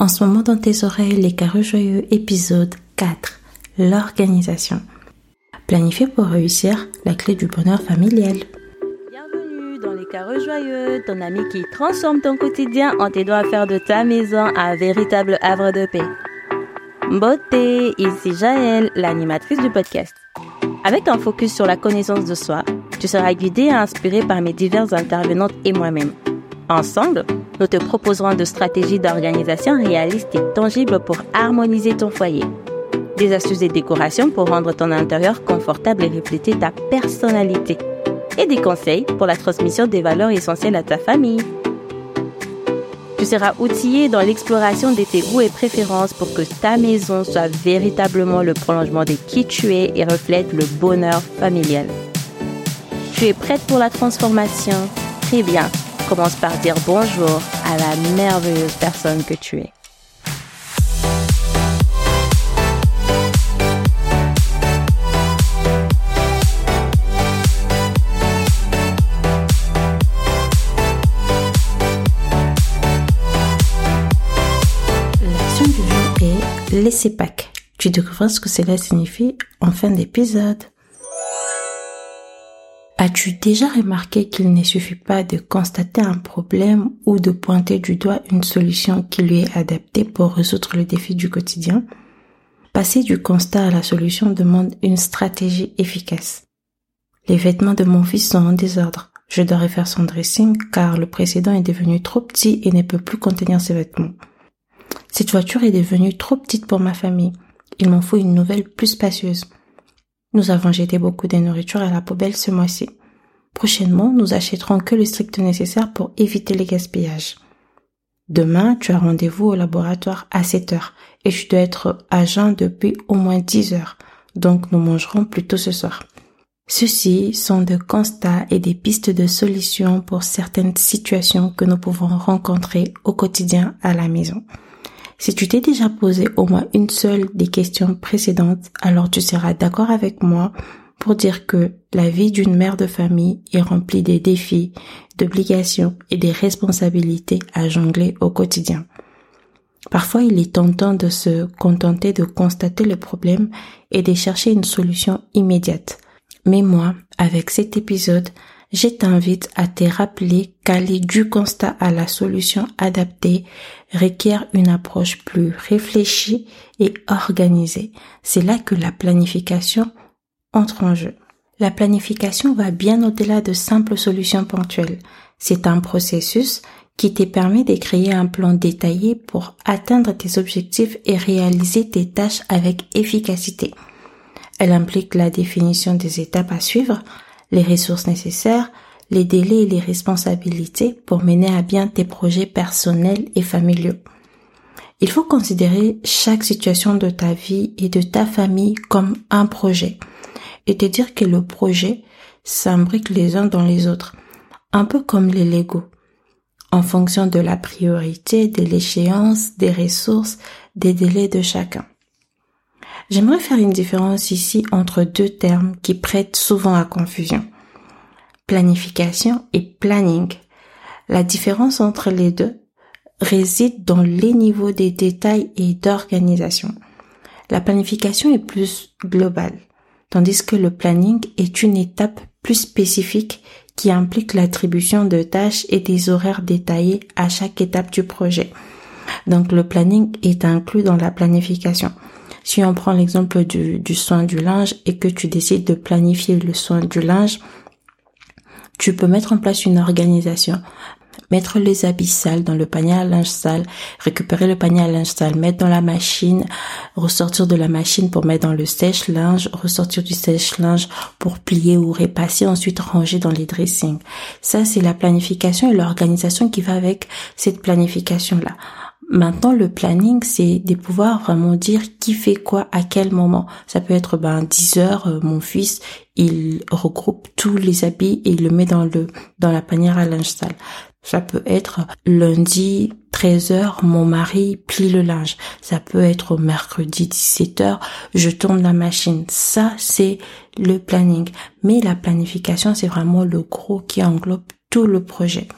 En ce moment dans tes oreilles, les carreaux joyeux, épisode 4. L'organisation. Planifier pour réussir, la clé du bonheur familial. Bienvenue dans les carreaux joyeux, ton ami qui transforme ton quotidien en t'aidant à faire de ta maison un véritable havre de paix. Beauté, ici Jaël, l'animatrice du podcast. Avec un focus sur la connaissance de soi, tu seras guidé et inspiré par mes diverses intervenantes et moi-même. Ensemble, nous te proposerons de stratégies d'organisation réalistes et tangibles pour harmoniser ton foyer. Des astuces et décorations pour rendre ton intérieur confortable et refléter ta personnalité. Et des conseils pour la transmission des valeurs essentielles à ta famille. Tu seras outillé dans l'exploration de tes goûts et préférences pour que ta maison soit véritablement le prolongement de qui tu es et reflète le bonheur familial. Tu es prête pour la transformation? Très bien. Commence par dire bonjour à la merveilleuse personne que tu es. L'action du jour est laisser Pâques. Tu découvriras ce que cela signifie en fin d'épisode. As-tu déjà remarqué qu'il ne suffit pas de constater un problème ou de pointer du doigt une solution qui lui est adaptée pour résoudre le défi du quotidien? Passer du constat à la solution demande une stratégie efficace. Les vêtements de mon fils sont en désordre. Je dois refaire son dressing car le précédent est devenu trop petit et ne peut plus contenir ses vêtements. Cette voiture est devenue trop petite pour ma famille. Il m'en faut une nouvelle plus spacieuse. Nous avons jeté beaucoup de nourriture à la poubelle ce mois-ci. Prochainement, nous achèterons que le strict nécessaire pour éviter les gaspillages. Demain, tu as rendez-vous au laboratoire à 7 heures et tu dois être à jeun depuis au moins 10 heures. Donc, nous mangerons plutôt ce soir. Ceux-ci sont des constats et des pistes de solutions pour certaines situations que nous pouvons rencontrer au quotidien à la maison. Si tu t'es déjà posé au moins une seule des questions précédentes, alors tu seras d'accord avec moi pour dire que la vie d'une mère de famille est remplie des défis, d'obligations et des responsabilités à jongler au quotidien. Parfois, il est tentant de se contenter de constater le problème et de chercher une solution immédiate. Mais moi, avec cet épisode, je t'invite à te rappeler qu'aller du constat à la solution adaptée requiert une approche plus réfléchie et organisée. C'est là que la planification entre en jeu. La planification va bien au-delà de simples solutions ponctuelles. C'est un processus qui te permet de créer un plan détaillé pour atteindre tes objectifs et réaliser tes tâches avec efficacité. Elle implique la définition des étapes à suivre, les ressources nécessaires, les délais et les responsabilités pour mener à bien tes projets personnels et familiaux. Il faut considérer chaque situation de ta vie et de ta famille comme un projet et te dire que le projet s'imbrique les uns dans les autres, un peu comme les Lego, en fonction de la priorité, de l'échéance, des ressources, des délais de chacun. J'aimerais faire une différence ici entre deux termes qui prêtent souvent à confusion. Planification et planning. La différence entre les deux réside dans les niveaux des détails et d'organisation. La planification est plus globale, tandis que le planning est une étape plus spécifique qui implique l'attribution de tâches et des horaires détaillés à chaque étape du projet. Donc le planning est inclus dans la planification. Si on prend l'exemple du, soin du linge et que tu décides de planifier le soin du linge, tu peux mettre en place une organisation mettre les habits sales dans le panier à linge sale, récupérer le panier à linge sale, mettre dans la machine, ressortir de la machine pour mettre dans le sèche-linge, ressortir du sèche-linge pour plier ou repasser, ensuite ranger dans les dressings. Ça, c'est la planification et l'organisation qui va avec cette planification-là. Maintenant, le planning, c'est de pouvoir vraiment dire qui fait quoi à quel moment. Ça peut être ben 10 heures, euh, mon fils, il regroupe tous les habits et il le met dans le dans la panière à linge sale. Ça peut être lundi 13 heures, mon mari plie le linge. Ça peut être mercredi 17 heures, je tourne la machine. Ça, c'est le planning. Mais la planification, c'est vraiment le gros qui englobe tout le projet.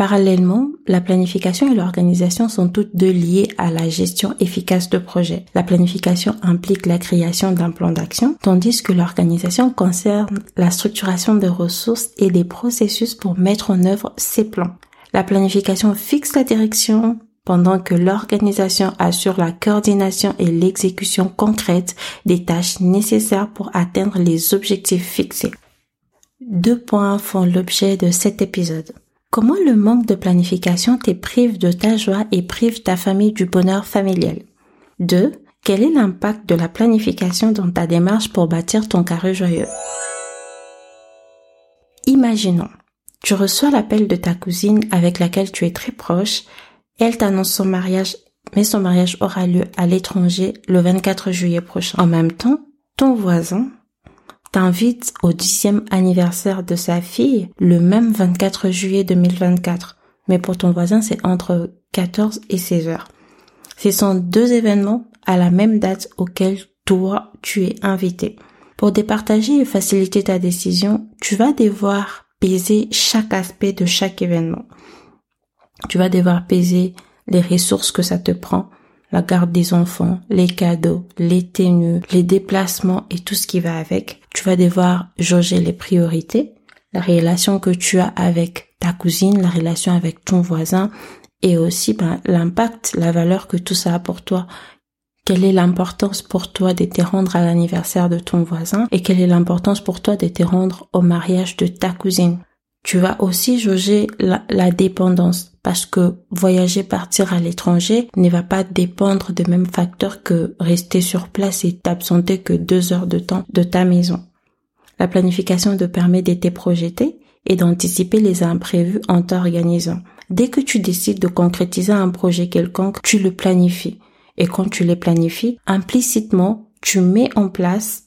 Parallèlement, la planification et l'organisation sont toutes deux liées à la gestion efficace de projet. La planification implique la création d'un plan d'action, tandis que l'organisation concerne la structuration des ressources et des processus pour mettre en œuvre ces plans. La planification fixe la direction, pendant que l'organisation assure la coordination et l'exécution concrète des tâches nécessaires pour atteindre les objectifs fixés. Deux points font l'objet de cet épisode. Comment le manque de planification te prive de ta joie et prive ta famille du bonheur familial? 2. Quel est l'impact de la planification dans ta démarche pour bâtir ton carré joyeux? Imaginons, tu reçois l'appel de ta cousine avec laquelle tu es très proche, elle t'annonce son mariage, mais son mariage aura lieu à l'étranger le 24 juillet prochain. En même temps, ton voisin t'invite au dixième anniversaire de sa fille le même 24 juillet 2024. Mais pour ton voisin, c'est entre 14 et 16 heures. Ce sont deux événements à la même date auxquels toi, tu es invité. Pour départager et faciliter ta décision, tu vas devoir peser chaque aspect de chaque événement. Tu vas devoir peser les ressources que ça te prend, la garde des enfants, les cadeaux, les tenues, les déplacements et tout ce qui va avec. Tu vas devoir jauger les priorités, la relation que tu as avec ta cousine, la relation avec ton voisin et aussi ben, l'impact, la valeur que tout ça a pour toi. Quelle est l'importance pour toi de te rendre à l'anniversaire de ton voisin et quelle est l'importance pour toi de te rendre au mariage de ta cousine? Tu vas aussi jauger la, la dépendance parce que voyager, partir à l'étranger ne va pas dépendre des mêmes facteurs que rester sur place et t'absenter que deux heures de temps de ta maison. La planification te permet de te projeter et d'anticiper les imprévus en t'organisant. Dès que tu décides de concrétiser un projet quelconque, tu le planifies. Et quand tu les planifies, implicitement, tu mets en place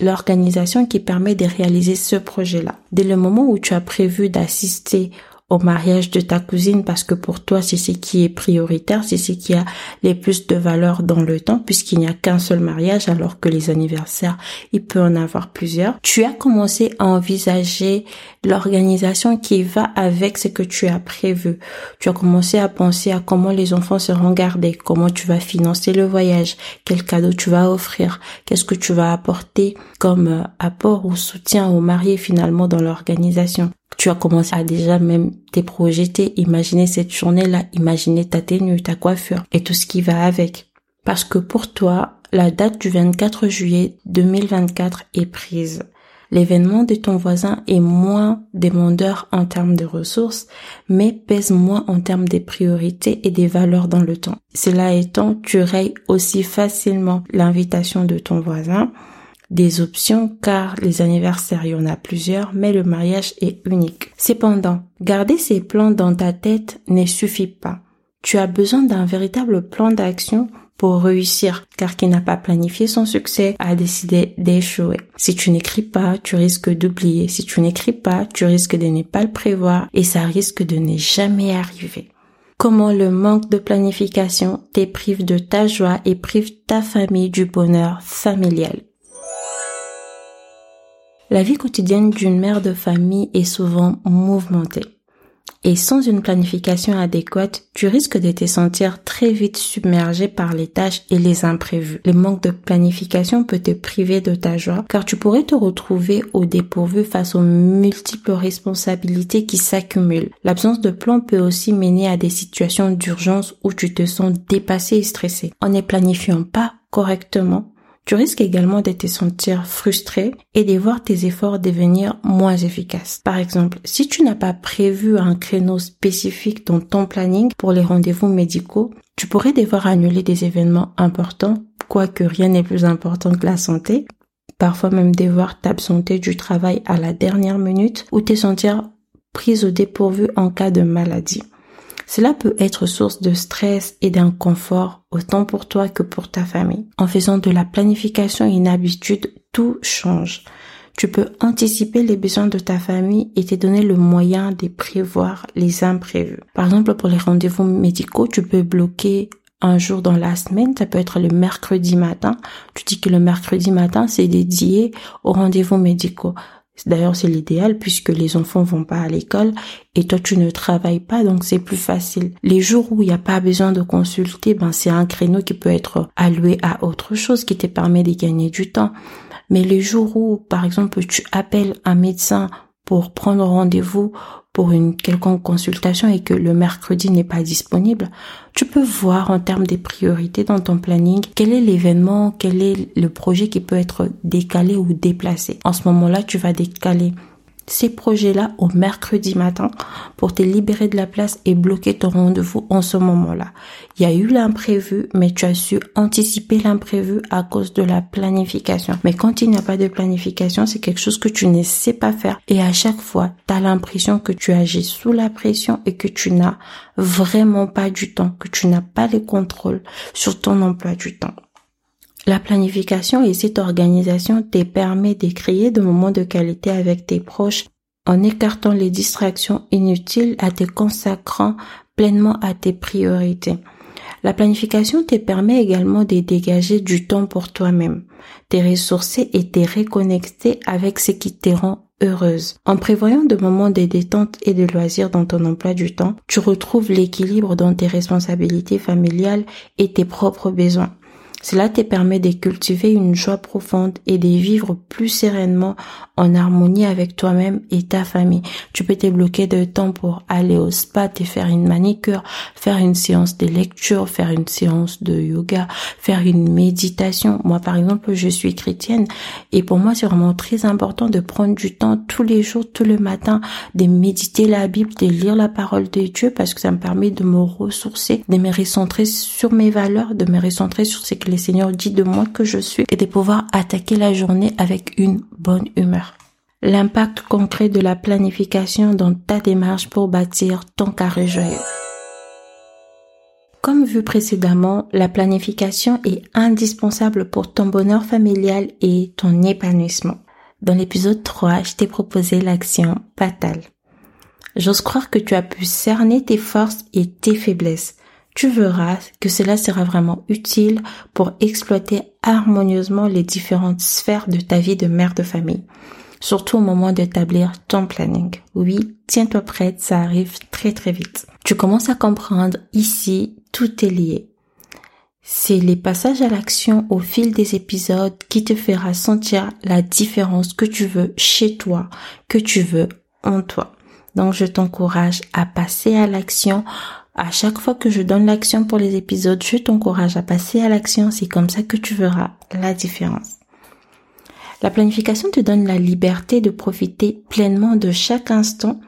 l'organisation qui permet de réaliser ce projet-là. Dès le moment où tu as prévu d'assister au mariage de ta cousine parce que pour toi c'est ce qui est prioritaire, c'est ce qui a les plus de valeur dans le temps puisqu'il n'y a qu'un seul mariage alors que les anniversaires il peut en avoir plusieurs. Tu as commencé à envisager l'organisation qui va avec ce que tu as prévu. Tu as commencé à penser à comment les enfants seront gardés, comment tu vas financer le voyage, quel cadeau tu vas offrir, qu'est-ce que tu vas apporter comme euh, apport ou soutien au marié finalement dans l'organisation tu as commencé à déjà même te projeter, imaginer cette journée-là, imaginer ta tenue, ta coiffure et tout ce qui va avec. Parce que pour toi, la date du 24 juillet 2024 est prise. L'événement de ton voisin est moins demandeur en termes de ressources, mais pèse moins en termes des priorités et des valeurs dans le temps. Cela étant, tu rayes aussi facilement l'invitation de ton voisin, des options car les anniversaires, y en a plusieurs, mais le mariage est unique. Cependant, garder ces plans dans ta tête ne suffit pas. Tu as besoin d'un véritable plan d'action pour réussir, car qui n'a pas planifié son succès a décidé d'échouer. Si tu n'écris pas, tu risques d'oublier. Si tu n'écris pas, tu risques de ne pas le prévoir et ça risque de ne jamais arriver. Comment le manque de planification te prive de ta joie et prive ta famille du bonheur familial. La vie quotidienne d'une mère de famille est souvent mouvementée. Et sans une planification adéquate, tu risques de te sentir très vite submergé par les tâches et les imprévus. Le manque de planification peut te priver de ta joie car tu pourrais te retrouver au dépourvu face aux multiples responsabilités qui s'accumulent. L'absence de plan peut aussi mener à des situations d'urgence où tu te sens dépassé et stressé. En ne planifiant pas correctement, tu risques également de te sentir frustré et de voir tes efforts devenir moins efficaces. Par exemple, si tu n'as pas prévu un créneau spécifique dans ton planning pour les rendez-vous médicaux, tu pourrais devoir annuler des événements importants, quoique rien n'est plus important que la santé, parfois même devoir t'absenter du travail à la dernière minute ou te sentir prise au dépourvu en cas de maladie. Cela peut être source de stress et d'inconfort autant pour toi que pour ta famille. En faisant de la planification une habitude, tout change. Tu peux anticiper les besoins de ta famille et te donner le moyen de prévoir les imprévus. Par exemple, pour les rendez-vous médicaux, tu peux bloquer un jour dans la semaine, ça peut être le mercredi matin. Tu dis que le mercredi matin, c'est dédié aux rendez-vous médicaux. D'ailleurs, c'est l'idéal puisque les enfants vont pas à l'école et toi tu ne travailles pas, donc c'est plus facile. Les jours où il n'y a pas besoin de consulter, ben c'est un créneau qui peut être alloué à autre chose qui te permet de gagner du temps. Mais les jours où, par exemple, tu appelles un médecin pour prendre rendez-vous pour une quelconque consultation et que le mercredi n'est pas disponible, tu peux voir en termes des priorités dans ton planning quel est l'événement, quel est le projet qui peut être décalé ou déplacé. En ce moment-là, tu vas décaler ces projets-là au mercredi matin pour te libérer de la place et bloquer ton rendez-vous en ce moment-là. Il y a eu l'imprévu, mais tu as su anticiper l'imprévu à cause de la planification. Mais quand il n'y a pas de planification, c'est quelque chose que tu ne sais pas faire. Et à chaque fois, tu as l'impression que tu agis sous la pression et que tu n'as vraiment pas du temps, que tu n'as pas les contrôles sur ton emploi du temps. La planification et cette organisation te permet de créer des moments de qualité avec tes proches en écartant les distractions inutiles à te consacrant pleinement à tes priorités. La planification te permet également de dégager du temps pour toi-même, te ressourcer et te reconnecter avec ce qui te rend heureuse. En prévoyant des moments de détente et de loisirs dans ton emploi du temps, tu retrouves l'équilibre dans tes responsabilités familiales et tes propres besoins. Cela te permet de cultiver une joie profonde et de vivre plus sereinement en harmonie avec toi-même et ta famille. Tu peux te bloquer de temps pour aller au spa, te faire une manicure, faire une séance de lecture, faire une séance de yoga, faire une méditation. Moi, par exemple, je suis chrétienne et pour moi, c'est vraiment très important de prendre du temps tous les jours, tout le matin, de méditer la Bible, de lire la parole de Dieu parce que ça me permet de me ressourcer, de me recentrer sur mes valeurs, de me recentrer sur ce que le Seigneur dit de moi que je suis et de pouvoir attaquer la journée avec une bonne humeur. L'impact concret de la planification dans ta démarche pour bâtir ton carré joyeux. Comme vu précédemment, la planification est indispensable pour ton bonheur familial et ton épanouissement. Dans l'épisode 3, je t'ai proposé l'action fatale. J'ose croire que tu as pu cerner tes forces et tes faiblesses tu verras que cela sera vraiment utile pour exploiter harmonieusement les différentes sphères de ta vie de mère de famille, surtout au moment d'établir ton planning. Oui, tiens-toi prête, ça arrive très très vite. Tu commences à comprendre ici, tout est lié. C'est les passages à l'action au fil des épisodes qui te fera sentir la différence que tu veux chez toi, que tu veux en toi. Donc je t'encourage à passer à l'action à chaque fois que je donne l'action pour les épisodes, je t'encourage à passer à l'action. C'est comme ça que tu verras la différence. La planification te donne la liberté de profiter pleinement de chaque instant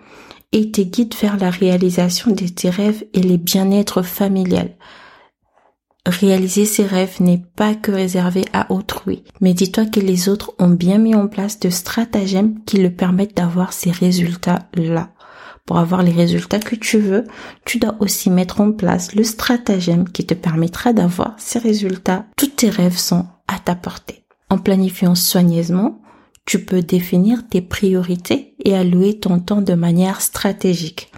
et te guide vers la réalisation de tes rêves et les bien-être familial. Réaliser ses rêves n'est pas que réservé à autrui, mais dis-toi que les autres ont bien mis en place de stratagèmes qui le permettent d'avoir ces résultats-là. Pour avoir les résultats que tu veux, tu dois aussi mettre en place le stratagème qui te permettra d'avoir ces résultats. Tous tes rêves sont à ta portée. En planifiant soigneusement, tu peux définir tes priorités et allouer ton temps de manière stratégique.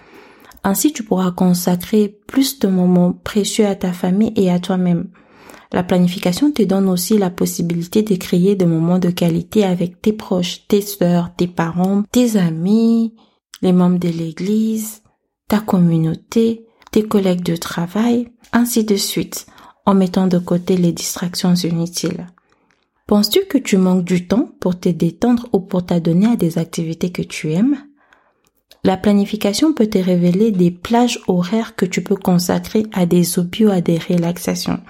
Ainsi, tu pourras consacrer plus de moments précieux à ta famille et à toi-même. La planification te donne aussi la possibilité de créer des moments de qualité avec tes proches, tes soeurs, tes parents, tes amis, les membres de l'église, ta communauté, tes collègues de travail, ainsi de suite, en mettant de côté les distractions inutiles. Penses-tu que tu manques du temps pour te détendre ou pour t'adonner à des activités que tu aimes? La planification peut te révéler des plages horaires que tu peux consacrer à des hobbies ou à des relaxations.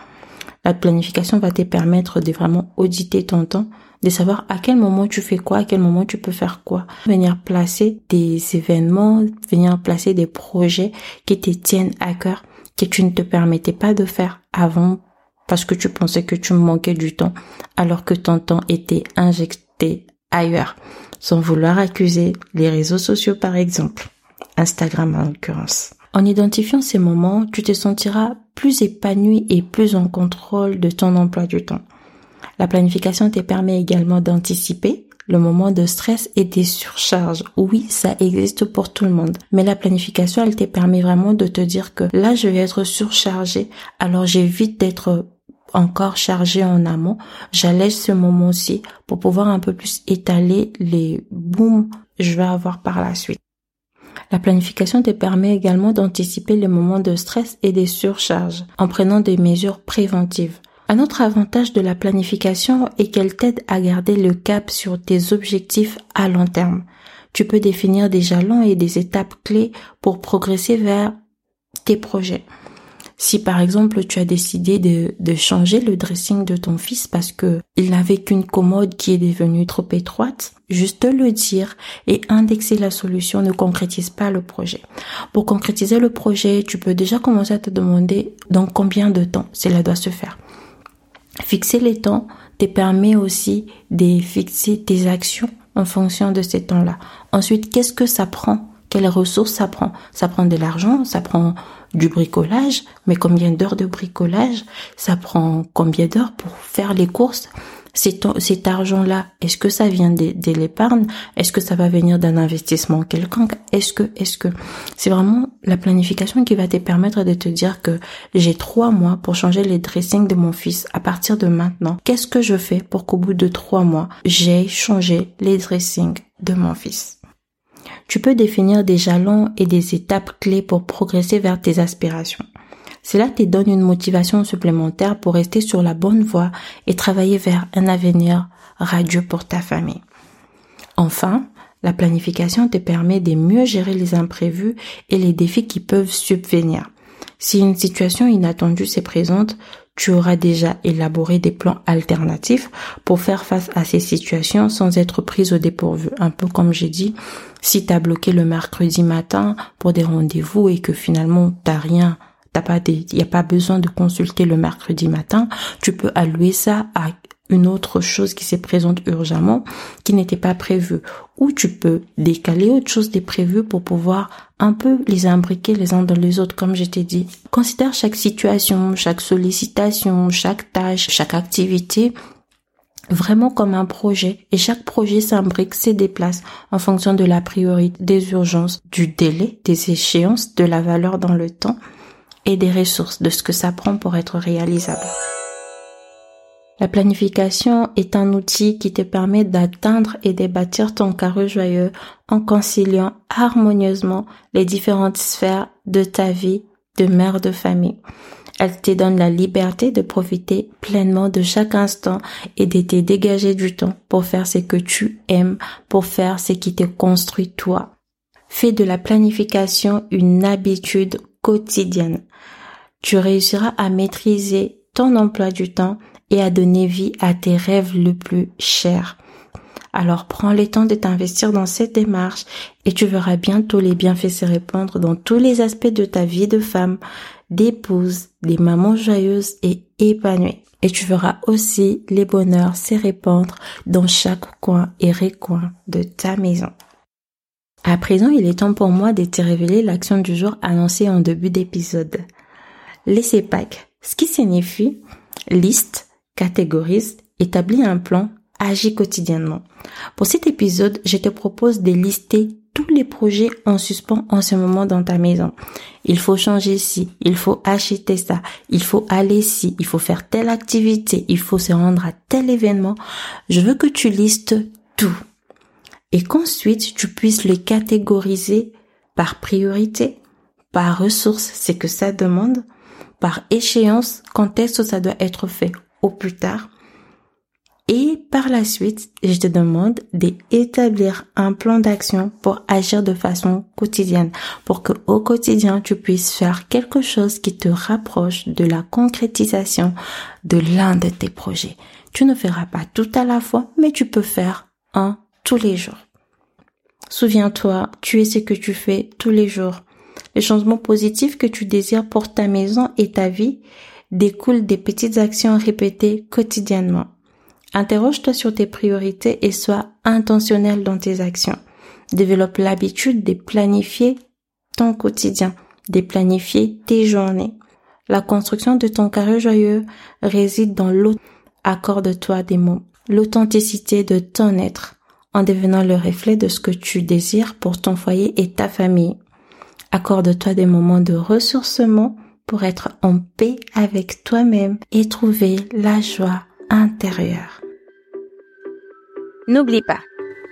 La planification va te permettre de vraiment auditer ton temps de savoir à quel moment tu fais quoi, à quel moment tu peux faire quoi. Venir placer des événements, venir placer des projets qui te tiennent à cœur, que tu ne te permettais pas de faire avant parce que tu pensais que tu manquais du temps, alors que ton temps était injecté ailleurs, sans vouloir accuser les réseaux sociaux par exemple, Instagram en l'occurrence. En identifiant ces moments, tu te sentiras plus épanoui et plus en contrôle de ton emploi du temps. La planification te permet également d'anticiper le moment de stress et des surcharges. Oui, ça existe pour tout le monde. Mais la planification, elle te permet vraiment de te dire que là, je vais être surchargé. Alors j'évite d'être encore chargé en amont, j'allège ce moment-ci pour pouvoir un peu plus étaler les booms que je vais avoir par la suite. La planification te permet également d'anticiper les moments de stress et des surcharges en prenant des mesures préventives. Un autre avantage de la planification est qu'elle t'aide à garder le cap sur tes objectifs à long terme. Tu peux définir des jalons et des étapes clés pour progresser vers tes projets. Si par exemple tu as décidé de, changer le dressing de ton fils parce que il n'avait qu'une commode qui est devenue trop étroite, juste le dire et indexer la solution ne concrétise pas le projet. Pour concrétiser le projet, tu peux déjà commencer à te demander dans combien de temps cela doit se faire. Fixer les temps te permet aussi de fixer tes actions en fonction de ces temps-là. Ensuite, qu'est-ce que ça prend? Quelles ressources ça prend? Ça prend de l'argent, ça prend du bricolage, mais combien d'heures de bricolage? Ça prend combien d'heures pour faire les courses? Cet, argent-là, est-ce que ça vient de, de l'épargne? Est-ce que ça va venir d'un investissement quelconque? Est-ce que, est-ce que? C'est vraiment la planification qui va te permettre de te dire que j'ai trois mois pour changer les dressings de mon fils à partir de maintenant. Qu'est-ce que je fais pour qu'au bout de trois mois, j'ai changé les dressings de mon fils? Tu peux définir des jalons et des étapes clés pour progresser vers tes aspirations. Cela te donne une motivation supplémentaire pour rester sur la bonne voie et travailler vers un avenir radieux pour ta famille. Enfin, la planification te permet de mieux gérer les imprévus et les défis qui peuvent subvenir. Si une situation inattendue s'est présente, tu auras déjà élaboré des plans alternatifs pour faire face à ces situations sans être prise au dépourvu. Un peu comme j'ai dit, si t'as bloqué le mercredi matin pour des rendez-vous et que finalement t'as rien, t'as pas il y a pas besoin de consulter le mercredi matin, tu peux allouer ça à une autre chose qui se présente urgemment, qui n'était pas prévue. Ou tu peux décaler autre chose des prévues pour pouvoir un peu les imbriquer les uns dans les autres, comme je t'ai dit. Considère chaque situation, chaque sollicitation, chaque tâche, chaque activité vraiment comme un projet et chaque projet s'imbrique, se déplace en fonction de la priorité, des urgences, du délai, des échéances, de la valeur dans le temps et des ressources, de ce que ça prend pour être réalisable. La planification est un outil qui te permet d'atteindre et de bâtir ton carreau joyeux en conciliant harmonieusement les différentes sphères de ta vie de mère de famille. Elle te donne la liberté de profiter pleinement de chaque instant et de te dégager du temps pour faire ce que tu aimes, pour faire ce qui te construit toi. Fais de la planification une habitude quotidienne. Tu réussiras à maîtriser ton emploi du temps et à donner vie à tes rêves le plus chers. Alors prends le temps de t'investir dans cette démarche et tu verras bientôt les bienfaits se répandre dans tous les aspects de ta vie de femme, d'épouse, des mamans joyeuses et épanouies. Et tu verras aussi les bonheurs se répandre dans chaque coin et recoin de ta maison. À présent, il est temps pour moi de te révéler l'action du jour annoncée en début d'épisode. Laissez Pâques, ce qui signifie liste catégorise, établis un plan, agis quotidiennement. Pour cet épisode, je te propose de lister tous les projets en suspens en ce moment dans ta maison. Il faut changer ci, il faut acheter ça, il faut aller ci, il faut faire telle activité, il faut se rendre à tel événement. Je veux que tu listes tout. Et qu'ensuite tu puisses les catégoriser par priorité, par ressource, c'est que ça demande, par échéance, quand est-ce que ça doit être fait au plus tard. Et par la suite, je te demande d'établir un plan d'action pour agir de façon quotidienne, pour que au quotidien, tu puisses faire quelque chose qui te rapproche de la concrétisation de l'un de tes projets. Tu ne feras pas tout à la fois, mais tu peux faire un tous les jours. Souviens-toi, tu es ce que tu fais tous les jours. Les changements positifs que tu désires pour ta maison et ta vie découlent des petites actions répétées quotidiennement. Interroge-toi sur tes priorités et sois intentionnel dans tes actions. Développe l'habitude de planifier ton quotidien, de planifier tes journées. La construction de ton carré joyeux réside dans l'autre. Accorde-toi des mots, l'authenticité de ton être, en devenant le reflet de ce que tu désires pour ton foyer et ta famille. Accorde-toi des moments de ressourcement pour être en paix avec toi-même et trouver la joie intérieure. N'oublie pas,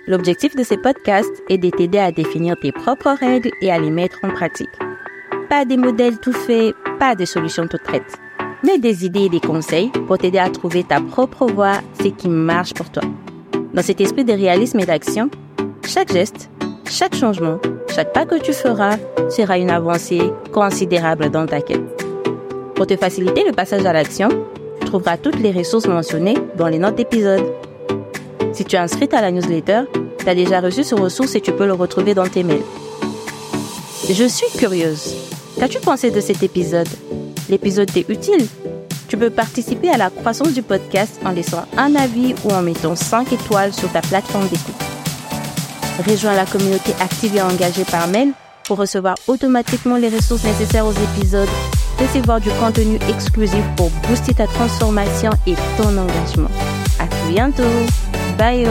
l'objectif de ces podcasts est de t'aider à définir tes propres règles et à les mettre en pratique. Pas des modèles tout faits, pas de solutions toutes prêtes, mais des idées et des conseils pour t'aider à trouver ta propre voie, ce qui marche pour toi. Dans cet esprit de réalisme et d'action, chaque geste, chaque changement, chaque pas que tu feras sera une avancée considérable dans ta quête. Pour te faciliter le passage à l'action, tu trouveras toutes les ressources mentionnées dans les notes d'épisode. Si tu es inscrite à la newsletter, tu as déjà reçu ce ressource et tu peux le retrouver dans tes mails. Je suis curieuse. Qu'as-tu pensé de cet épisode? L'épisode t'est utile Tu peux participer à la croissance du podcast en laissant un avis ou en mettant 5 étoiles sur ta plateforme d'écoute. Rejoins la communauté active et engagée par mail pour recevoir automatiquement les ressources nécessaires aux épisodes, recevoir du contenu exclusif pour booster ta transformation et ton engagement. À bientôt! Bye!